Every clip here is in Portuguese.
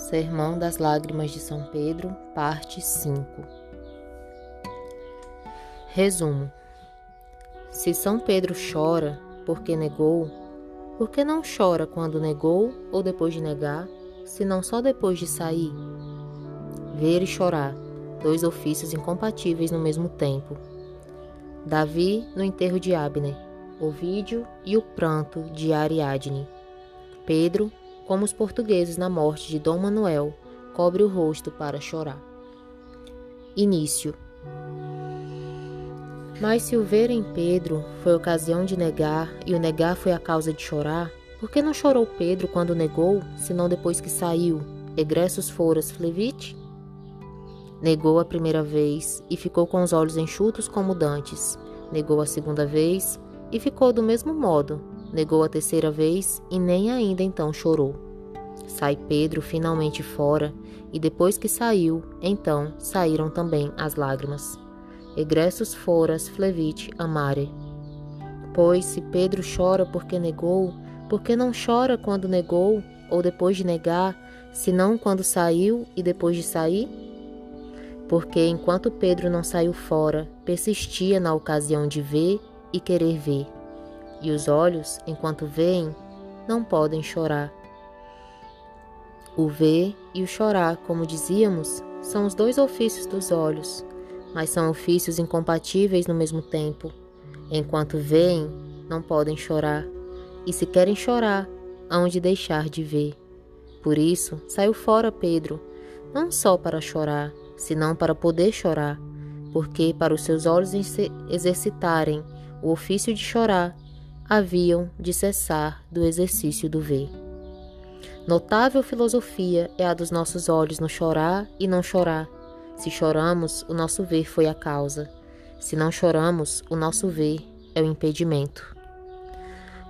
Sermão das Lágrimas de São Pedro, parte 5 Resumo: Se São Pedro chora porque negou, por que não chora quando negou ou depois de negar, senão só depois de sair? Ver e chorar, dois ofícios incompatíveis no mesmo tempo. Davi no enterro de Abner, Ovídio e o pranto de Ariadne. Pedro como os portugueses na morte de Dom Manuel, cobre o rosto para chorar. Início. Mas se o ver em Pedro foi ocasião de negar e o negar foi a causa de chorar, por que não chorou Pedro quando negou, senão depois que saiu, egressos foras Flevite? Negou a primeira vez e ficou com os olhos enxutos como dantes. Negou a segunda vez e ficou do mesmo modo, Negou a terceira vez e nem ainda então chorou. Sai Pedro finalmente fora, e depois que saiu, então saíram também as lágrimas. Egressos foras flevit amare. Pois se Pedro chora porque negou, por que não chora quando negou, ou depois de negar, senão quando saiu e depois de sair? Porque enquanto Pedro não saiu fora, persistia na ocasião de ver e querer ver e os olhos, enquanto veem, não podem chorar. O ver e o chorar, como dizíamos, são os dois ofícios dos olhos, mas são ofícios incompatíveis no mesmo tempo. Enquanto veem, não podem chorar, e se querem chorar, hão de deixar de ver. Por isso, saiu fora Pedro, não só para chorar, senão para poder chorar, porque para os seus olhos exercitarem o ofício de chorar, haviam de cessar do exercício do ver. Notável filosofia é a dos nossos olhos no chorar e não chorar. Se choramos, o nosso ver foi a causa. Se não choramos, o nosso ver é o impedimento.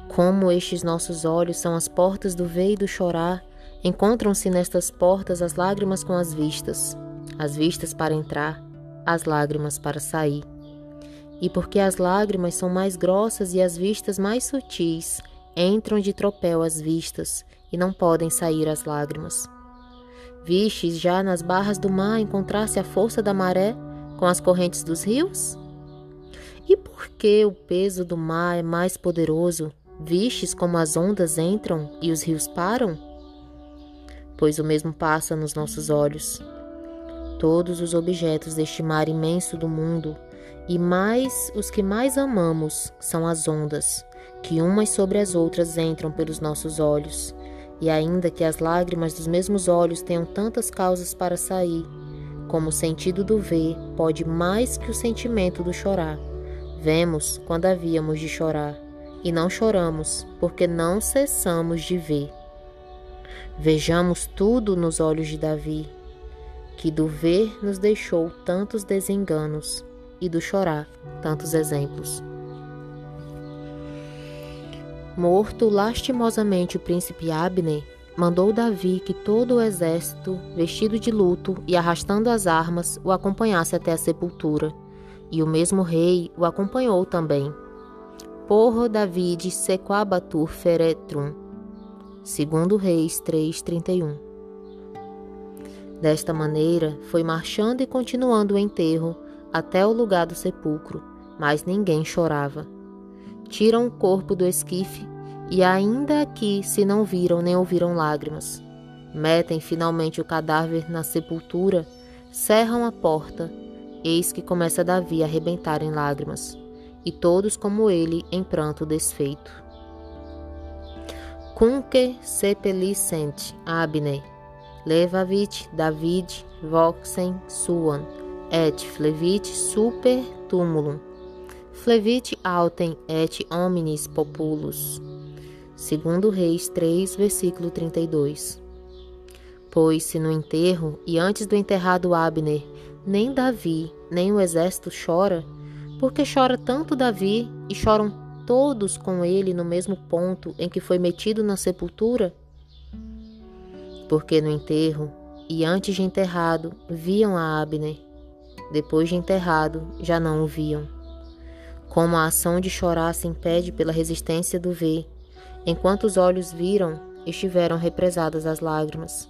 Como estes nossos olhos são as portas do ver e do chorar, encontram-se nestas portas as lágrimas com as vistas, as vistas para entrar, as lágrimas para sair e porque as lágrimas são mais grossas e as vistas mais sutis, entram de tropel as vistas e não podem sair as lágrimas. Vistes já nas barras do mar encontrar-se a força da maré com as correntes dos rios? E por que o peso do mar é mais poderoso, vistes como as ondas entram e os rios param? Pois o mesmo passa nos nossos olhos. Todos os objetos deste mar imenso do mundo e mais os que mais amamos são as ondas, que umas sobre as outras entram pelos nossos olhos. E ainda que as lágrimas dos mesmos olhos tenham tantas causas para sair, como o sentido do ver pode mais que o sentimento do chorar. Vemos quando havíamos de chorar, e não choramos, porque não cessamos de ver. Vejamos tudo nos olhos de Davi, que do ver nos deixou tantos desenganos e do chorar, tantos exemplos. Morto lastimosamente o príncipe Abner, mandou Davi que todo o exército, vestido de luto e arrastando as armas, o acompanhasse até a sepultura, e o mesmo rei o acompanhou também. Porro David sequabatur feretrum. Segundo Reis 3:31. Desta maneira, foi marchando e continuando o enterro até o lugar do sepulcro, mas ninguém chorava. Tiram o corpo do esquife e ainda aqui se não viram nem ouviram lágrimas. Metem finalmente o cadáver na sepultura, cerram a porta, eis que começa Davi a arrebentar em lágrimas, e todos como ele em pranto desfeito. Cunque sepelicent Abne, levavit David voxen suan, et flevit super tumulum, flevit autem et omnis populus. Segundo Reis 3, versículo 32. Pois se no enterro e antes do enterrado Abner, nem Davi, nem o exército chora, porque chora tanto Davi e choram todos com ele no mesmo ponto em que foi metido na sepultura? Porque no enterro e antes de enterrado viam a Abner depois de enterrado, já não o viam. Como a ação de chorar se impede pela resistência do ver, enquanto os olhos viram, estiveram represadas as lágrimas.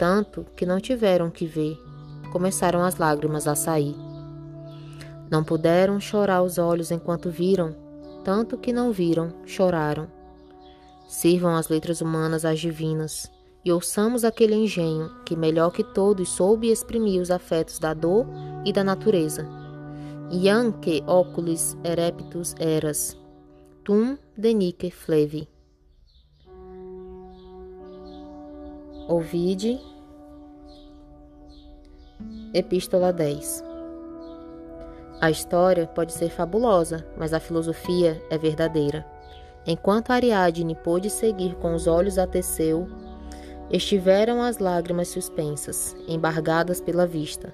tanto que não tiveram que ver, começaram as lágrimas a sair. Não puderam chorar os olhos enquanto viram, tanto que não viram, choraram. Sirvam as letras humanas às divinas, e ouçamos aquele engenho que melhor que todos soube exprimir os afetos da dor e da natureza. Ianque oculis ereptus eras, tum denique flevi. Ovide, Epístola 10 A história pode ser fabulosa, mas a filosofia é verdadeira. Enquanto Ariadne pôde seguir com os olhos a Teseu, estiveram as lágrimas suspensas, embargadas pela vista,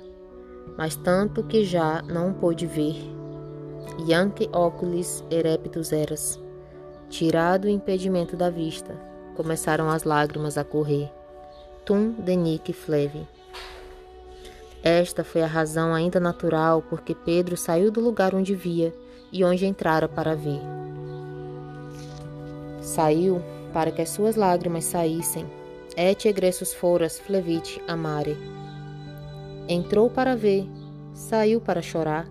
mas tanto que já não pôde ver. Ianque oculis ereptus eras. Tirado o impedimento da vista, começaram as lágrimas a correr tum denique fleve. Esta foi a razão ainda natural porque Pedro saiu do lugar onde via e onde entrara para ver. Saiu para que as suas lágrimas saíssem, et egressus foras flevit amare. Entrou para ver, saiu para chorar,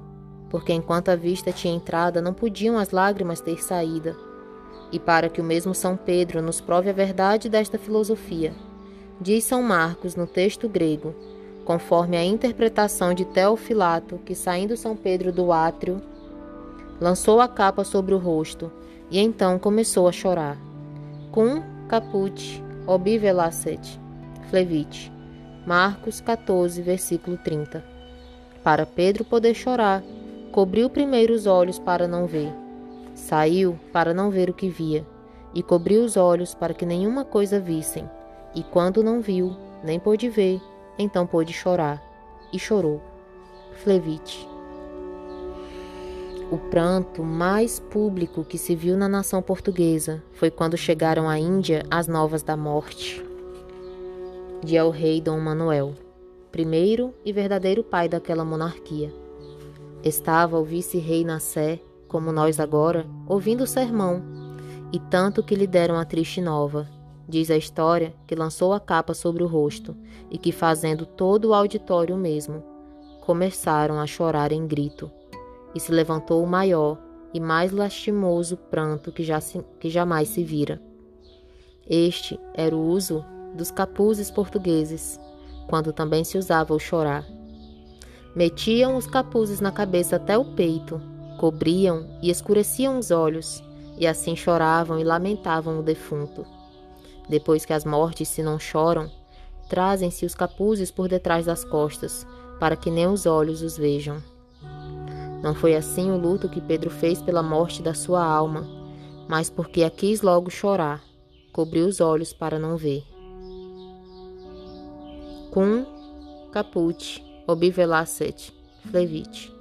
porque enquanto a vista tinha entrada, não podiam as lágrimas ter saída. E para que o mesmo São Pedro nos prove a verdade desta filosofia, Diz São Marcos no texto grego, conforme a interpretação de Teofilato, que saindo São Pedro do átrio, lançou a capa sobre o rosto e então começou a chorar. Cum caput obivelacet flevit. Marcos 14, versículo 30. Para Pedro poder chorar, cobriu primeiro os olhos para não ver. Saiu para não ver o que via, e cobriu os olhos para que nenhuma coisa vissem e quando não viu, nem pôde ver, então pôde chorar. E chorou. Flevite. O pranto mais público que se viu na nação portuguesa foi quando chegaram à Índia as novas da morte de El Rei Dom Manuel, primeiro e verdadeiro pai daquela monarquia. Estava o vice-rei na Sé, como nós agora, ouvindo o sermão, e tanto que lhe deram a triste nova, Diz a história que lançou a capa sobre o rosto e que, fazendo todo o auditório mesmo, começaram a chorar em grito, e se levantou o maior e mais lastimoso pranto que, já se, que jamais se vira. Este era o uso dos capuzes portugueses, quando também se usava o chorar. Metiam os capuzes na cabeça até o peito, cobriam e escureciam os olhos, e assim choravam e lamentavam o defunto. Depois que as mortes se não choram, trazem-se os capuzes por detrás das costas, para que nem os olhos os vejam. Não foi assim o luto que Pedro fez pela morte da sua alma, mas porque a quis logo chorar, cobriu os olhos para não ver. Cum caput obivelacet flevit.